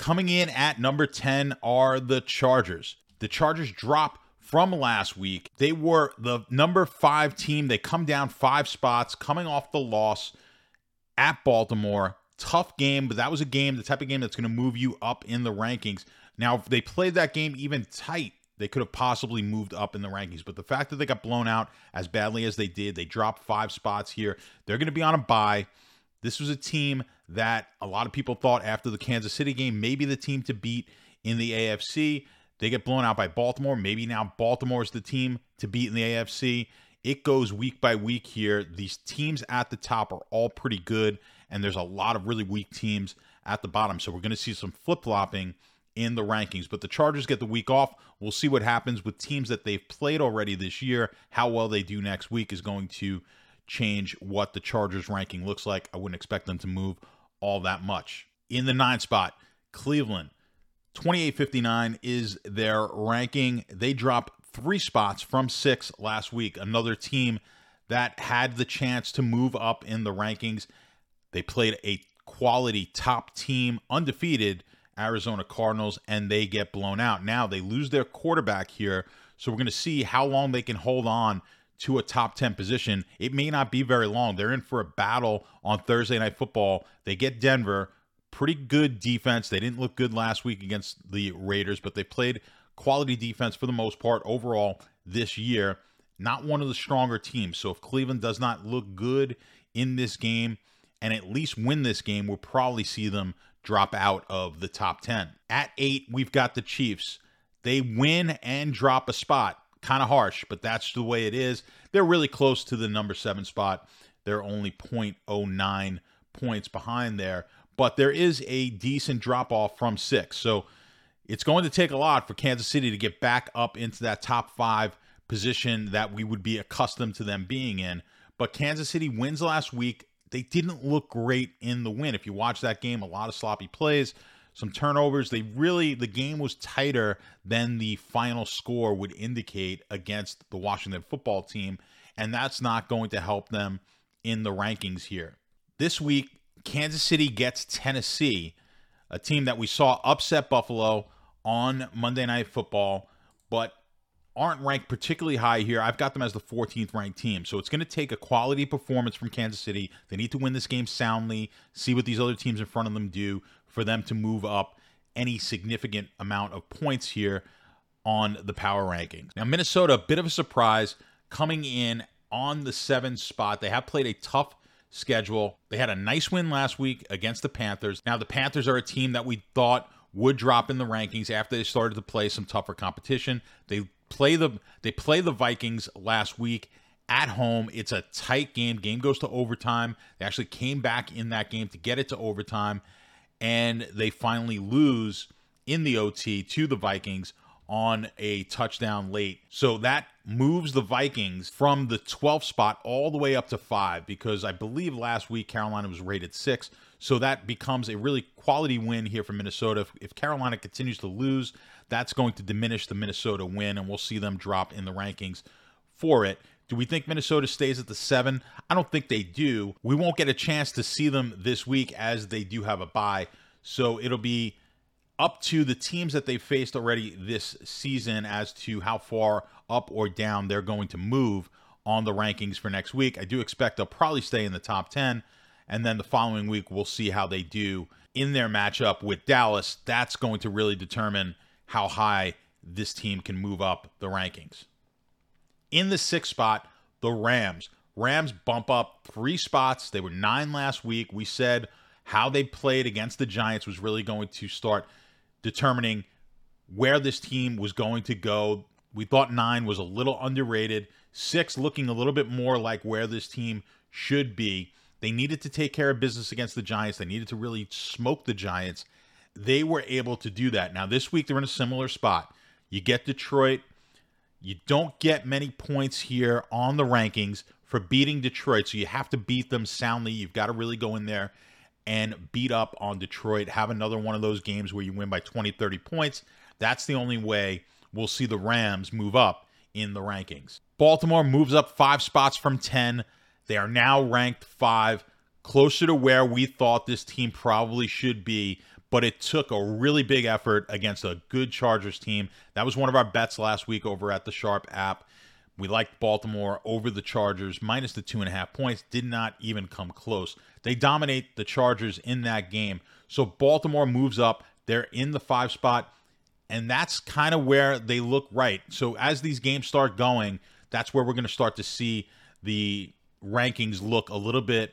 Coming in at number 10 are the Chargers. The Chargers drop from last week. They were the number five team. They come down five spots coming off the loss at Baltimore. Tough game, but that was a game, the type of game that's going to move you up in the rankings. Now, if they played that game even tight, they could have possibly moved up in the rankings. But the fact that they got blown out as badly as they did, they dropped five spots here. They're going to be on a bye. This was a team that a lot of people thought after the Kansas City game, maybe the team to beat in the AFC. They get blown out by Baltimore. Maybe now Baltimore is the team to beat in the AFC. It goes week by week here. These teams at the top are all pretty good, and there's a lot of really weak teams at the bottom. So we're going to see some flip flopping in the rankings. But the Chargers get the week off. We'll see what happens with teams that they've played already this year. How well they do next week is going to change what the Chargers ranking looks like. I wouldn't expect them to move all that much. In the nine spot, Cleveland. 2859 is their ranking. They drop three spots from six last week. Another team that had the chance to move up in the rankings. They played a quality top team, undefeated, Arizona Cardinals, and they get blown out. Now they lose their quarterback here, so we're going to see how long they can hold on to a top 10 position. It may not be very long. They're in for a battle on Thursday Night Football. They get Denver, pretty good defense. They didn't look good last week against the Raiders, but they played quality defense for the most part overall this year. Not one of the stronger teams. So if Cleveland does not look good in this game and at least win this game, we'll probably see them drop out of the top 10. At eight, we've got the Chiefs. They win and drop a spot. Kind of harsh, but that's the way it is. They're really close to the number seven spot. They're only 0.09 points behind there, but there is a decent drop off from six. So it's going to take a lot for Kansas City to get back up into that top five position that we would be accustomed to them being in. But Kansas City wins last week they didn't look great in the win. If you watch that game, a lot of sloppy plays, some turnovers. They really, the game was tighter than the final score would indicate against the Washington football team. And that's not going to help them in the rankings here. This week, Kansas City gets Tennessee, a team that we saw upset Buffalo on Monday Night Football, but aren't ranked particularly high here. I've got them as the 14th ranked team. So it's going to take a quality performance from Kansas City. They need to win this game soundly, see what these other teams in front of them do for them to move up any significant amount of points here on the power rankings. Now, Minnesota, a bit of a surprise coming in on the seventh spot. They have played a tough schedule. They had a nice win last week against the Panthers. Now, the Panthers are a team that we thought would drop in the rankings after they started to play some tougher competition. They play the they play the Vikings last week at home. It's a tight game. Game goes to overtime. They actually came back in that game to get it to overtime, and they finally lose in the OT to the Vikings on a touchdown late. So that moves the Vikings from the 12th spot all the way up to five because I believe last week Carolina was rated six. So that becomes a really quality win here for Minnesota. If, if, Carolina continues to lose, that's going to diminish the Minnesota win, and we'll see them drop in the rankings for it. Do we think Minnesota stays at the seven? I don't think they do. We won't get a chance to see them this week as they do have a bye. So it'll be up to the teams that they've faced already this season as to how far up or down they're going to move on the rankings for next week. I do expect they'll probably stay in the top 10. And then the following week, we'll see how they do in their matchup with Dallas. That's going to really determine how high this team can move up the rankings. In the sixth spot, the Rams. Rams bump up three spots. They were nine last week. We said how they played against the Giants was really going to start determining where this team was going to go. We thought nine was a little underrated, six looking a little bit more like where this team should be. They needed to take care of business against the Giants. They needed to really smoke the Giants. They were able to do that. Now, this week, they're in a similar spot. You get Detroit. You don't get many points here on the rankings for beating Detroit. So you have to beat them soundly. You've got to really go in there and beat up on Detroit. Have another one of those games where you win by 20, 30 points. That's the only way we'll see the Rams move up in the rankings. Baltimore moves up five spots from 10 they are now ranked five, closer to where we thought this team probably should be. but it took a really big effort against a good Chargers team. That was one of our bets last week over at the Sharp app. We liked Baltimore over the Chargers, minus the two and a half points, did not even come close. They dominate the Chargers in that game. So Baltimore moves up. They're in the five spot, and that's kind of where they look right. So as these games start going, that's where we're going to start to see the rankings look a little bit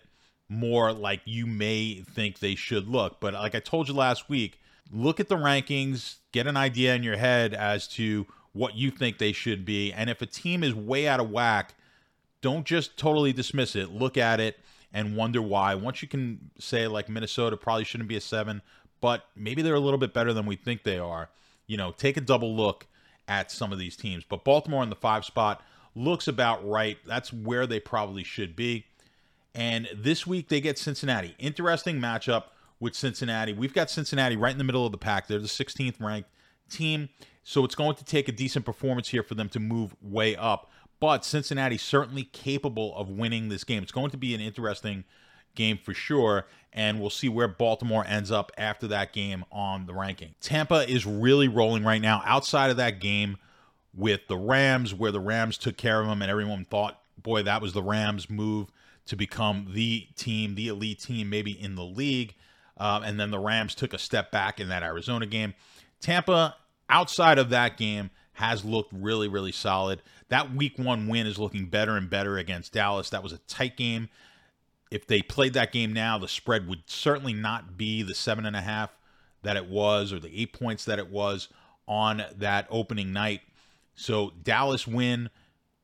more like you may think they should look. But like I told you last week, look at the rankings, get an idea in your head as to what you think they should be. And if a team is way out of whack, don't just totally dismiss it. Look at it and wonder why. Once you can say, like, Minnesota probably shouldn't be a seven, but maybe they're a little bit better than we think they are, you know, take a double look at some of these teams. But Baltimore in the five spot looks about right. That's where they probably should be. And this week they get Cincinnati. Interesting matchup with Cincinnati. We've got Cincinnati right in the middle of the pack. They're the 16th ranked team. So it's going to take a decent performance here for them to move way up. But Cincinnati certainly capable of winning this game. It's going to be an interesting game for sure. And we'll see where Baltimore ends up after that game on the ranking. Tampa is really rolling right now outside of that game with the Rams, where the Rams took care of them, and everyone thought, boy, that was the Rams' move to become the team, the elite team, maybe in the league. Um, and then the Rams took a step back in that Arizona game. Tampa outside of that game has looked really, really solid. That week one win is looking better and better against Dallas. That was a tight game. If they played that game now, the spread would certainly not be the seven and a half that it was or the eight points that it was on that opening night. So Dallas win,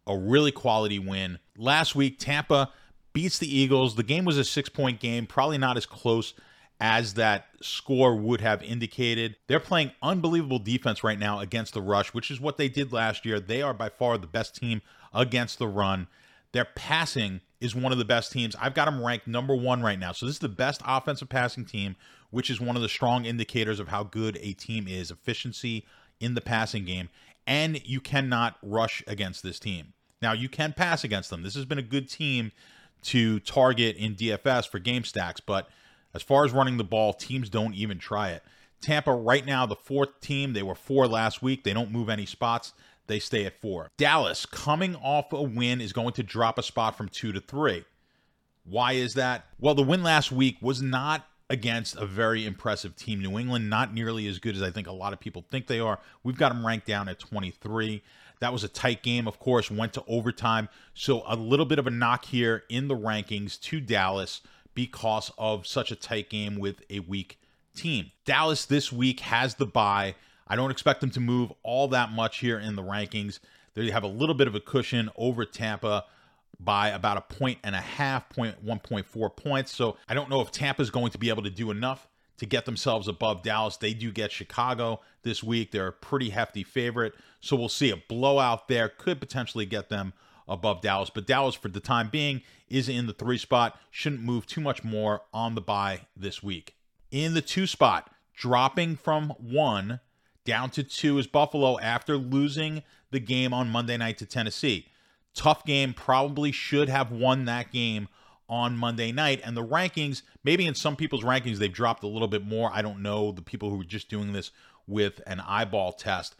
a really quality win. Last week, Tampa beats the Eagles. The game was a six point game, probably not as close as that score would have indicated. They're playing unbelievable defense right now against the rush, which is what they did last year. They are by far the best team against the run. Their passing is one of the best teams. I've got them ranked number one right now. So this is the best offensive passing team, which is one of the strong indicators of how good a team is efficiency in the passing game. And you cannot rush against this team. Now, you can pass against them. This has been a good team to target in DFS for game stacks, but as far as running the ball, teams don't even try it. Tampa, right now, the fourth team. They were four last week. They don't move any spots. They stay at four. Dallas, coming off a win, is going to drop a spot from two to three. Why is that? Well, the win last week was not against a very impressive team. New England, not nearly as good as I think a lot of people think they are. We've got them ranked down at 23. That was a tight game, of course, went to overtime. So a little bit of a knock here in the rankings to Dallas because of such a tight game with a weak team. Dallas this week has the bye. I don't expect them to move all that much here in the rankings. They have a little bit of a cushion over Tampa by about a point and a half, point 1.4 points. So I don't know if Tampa is going to be able to do enough to get themselves above Dallas. They do get Chicago this week. They're a pretty hefty favorite. So we'll see. A blowout there could potentially get them above Dallas. But Dallas, for the time being, is in the three spot. Shouldn't move too much more on the bye this week. In the two spot, dropping from one down to two is Buffalo after losing the game on Monday night to Tennessee. Tough game, probably should have won that game on Monday night. And the rankings, maybe in some people's rankings, they've dropped a little bit more. I don't know the people who are just doing this with an eyeball test,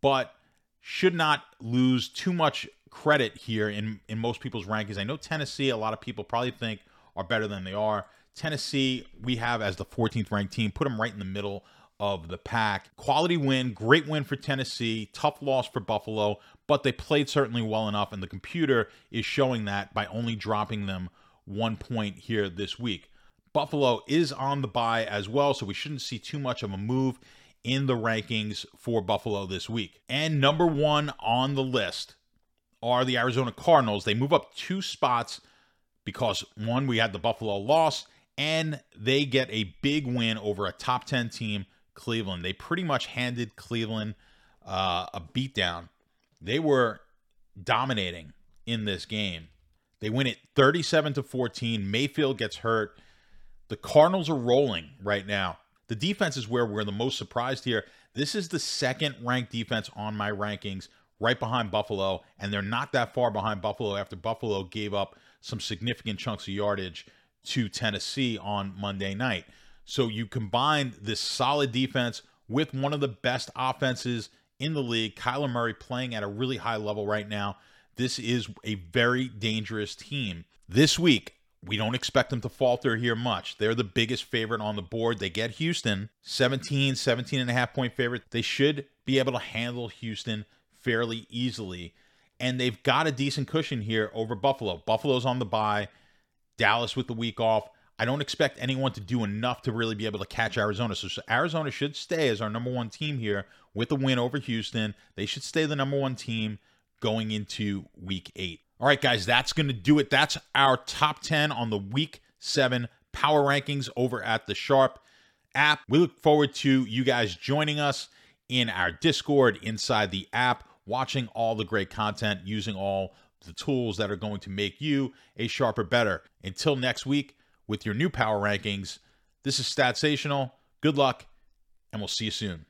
but should not lose too much credit here in in most people's rankings. I know Tennessee, a lot of people probably think are better than they are. Tennessee, we have as the 14th ranked team, put them right in the middle of the pack. Quality win, great win for Tennessee, tough loss for Buffalo, but they played certainly well enough, and the computer is showing that by only dropping them one point here this week. Buffalo is on the bye as well, so we shouldn't see too much of a move in the rankings for Buffalo this week. And number one on the list are the Arizona Cardinals. They move up two spots because one, we had the Buffalo loss, and they get a big win over a top 10 team, Cleveland. They pretty much handed Cleveland uh, a beatdown. They were dominating in this game. They win it 37 to 14. Mayfield gets hurt. The Cardinals are rolling right now. The defense is where we're the most surprised here. This is the second ranked defense on my rankings right behind Buffalo, and they're not that far behind Buffalo after Buffalo gave up some significant chunks of yardage to Tennessee on Monday night. So you combine this solid defense with one of the best offenses in the league, Kyler Murray playing at a really high level right now. This is a very dangerous team. This week, we don't expect them to falter here much. They're the biggest favorite on the board. They get Houston, 17, 17 and a half point favorite. They should be able to handle Houston fairly easily. And they've got a decent cushion here over Buffalo. Buffalo's on the bye, Dallas with the week off. I don't expect anyone to do enough to really be able to catch Arizona. So Arizona should stay as our number one team here with a win over Houston. They should stay the number one team going into week eight. All right, guys, that's going to do it. That's our top 10 on the week seven power rankings over at the Sharp app. We look forward to you guys joining us in our Discord inside the app, watching all the great content, using all the tools that are going to make you a sharper bettor. Until next week with your new power rankings, this is Statsational. Good luck, and we'll see you soon.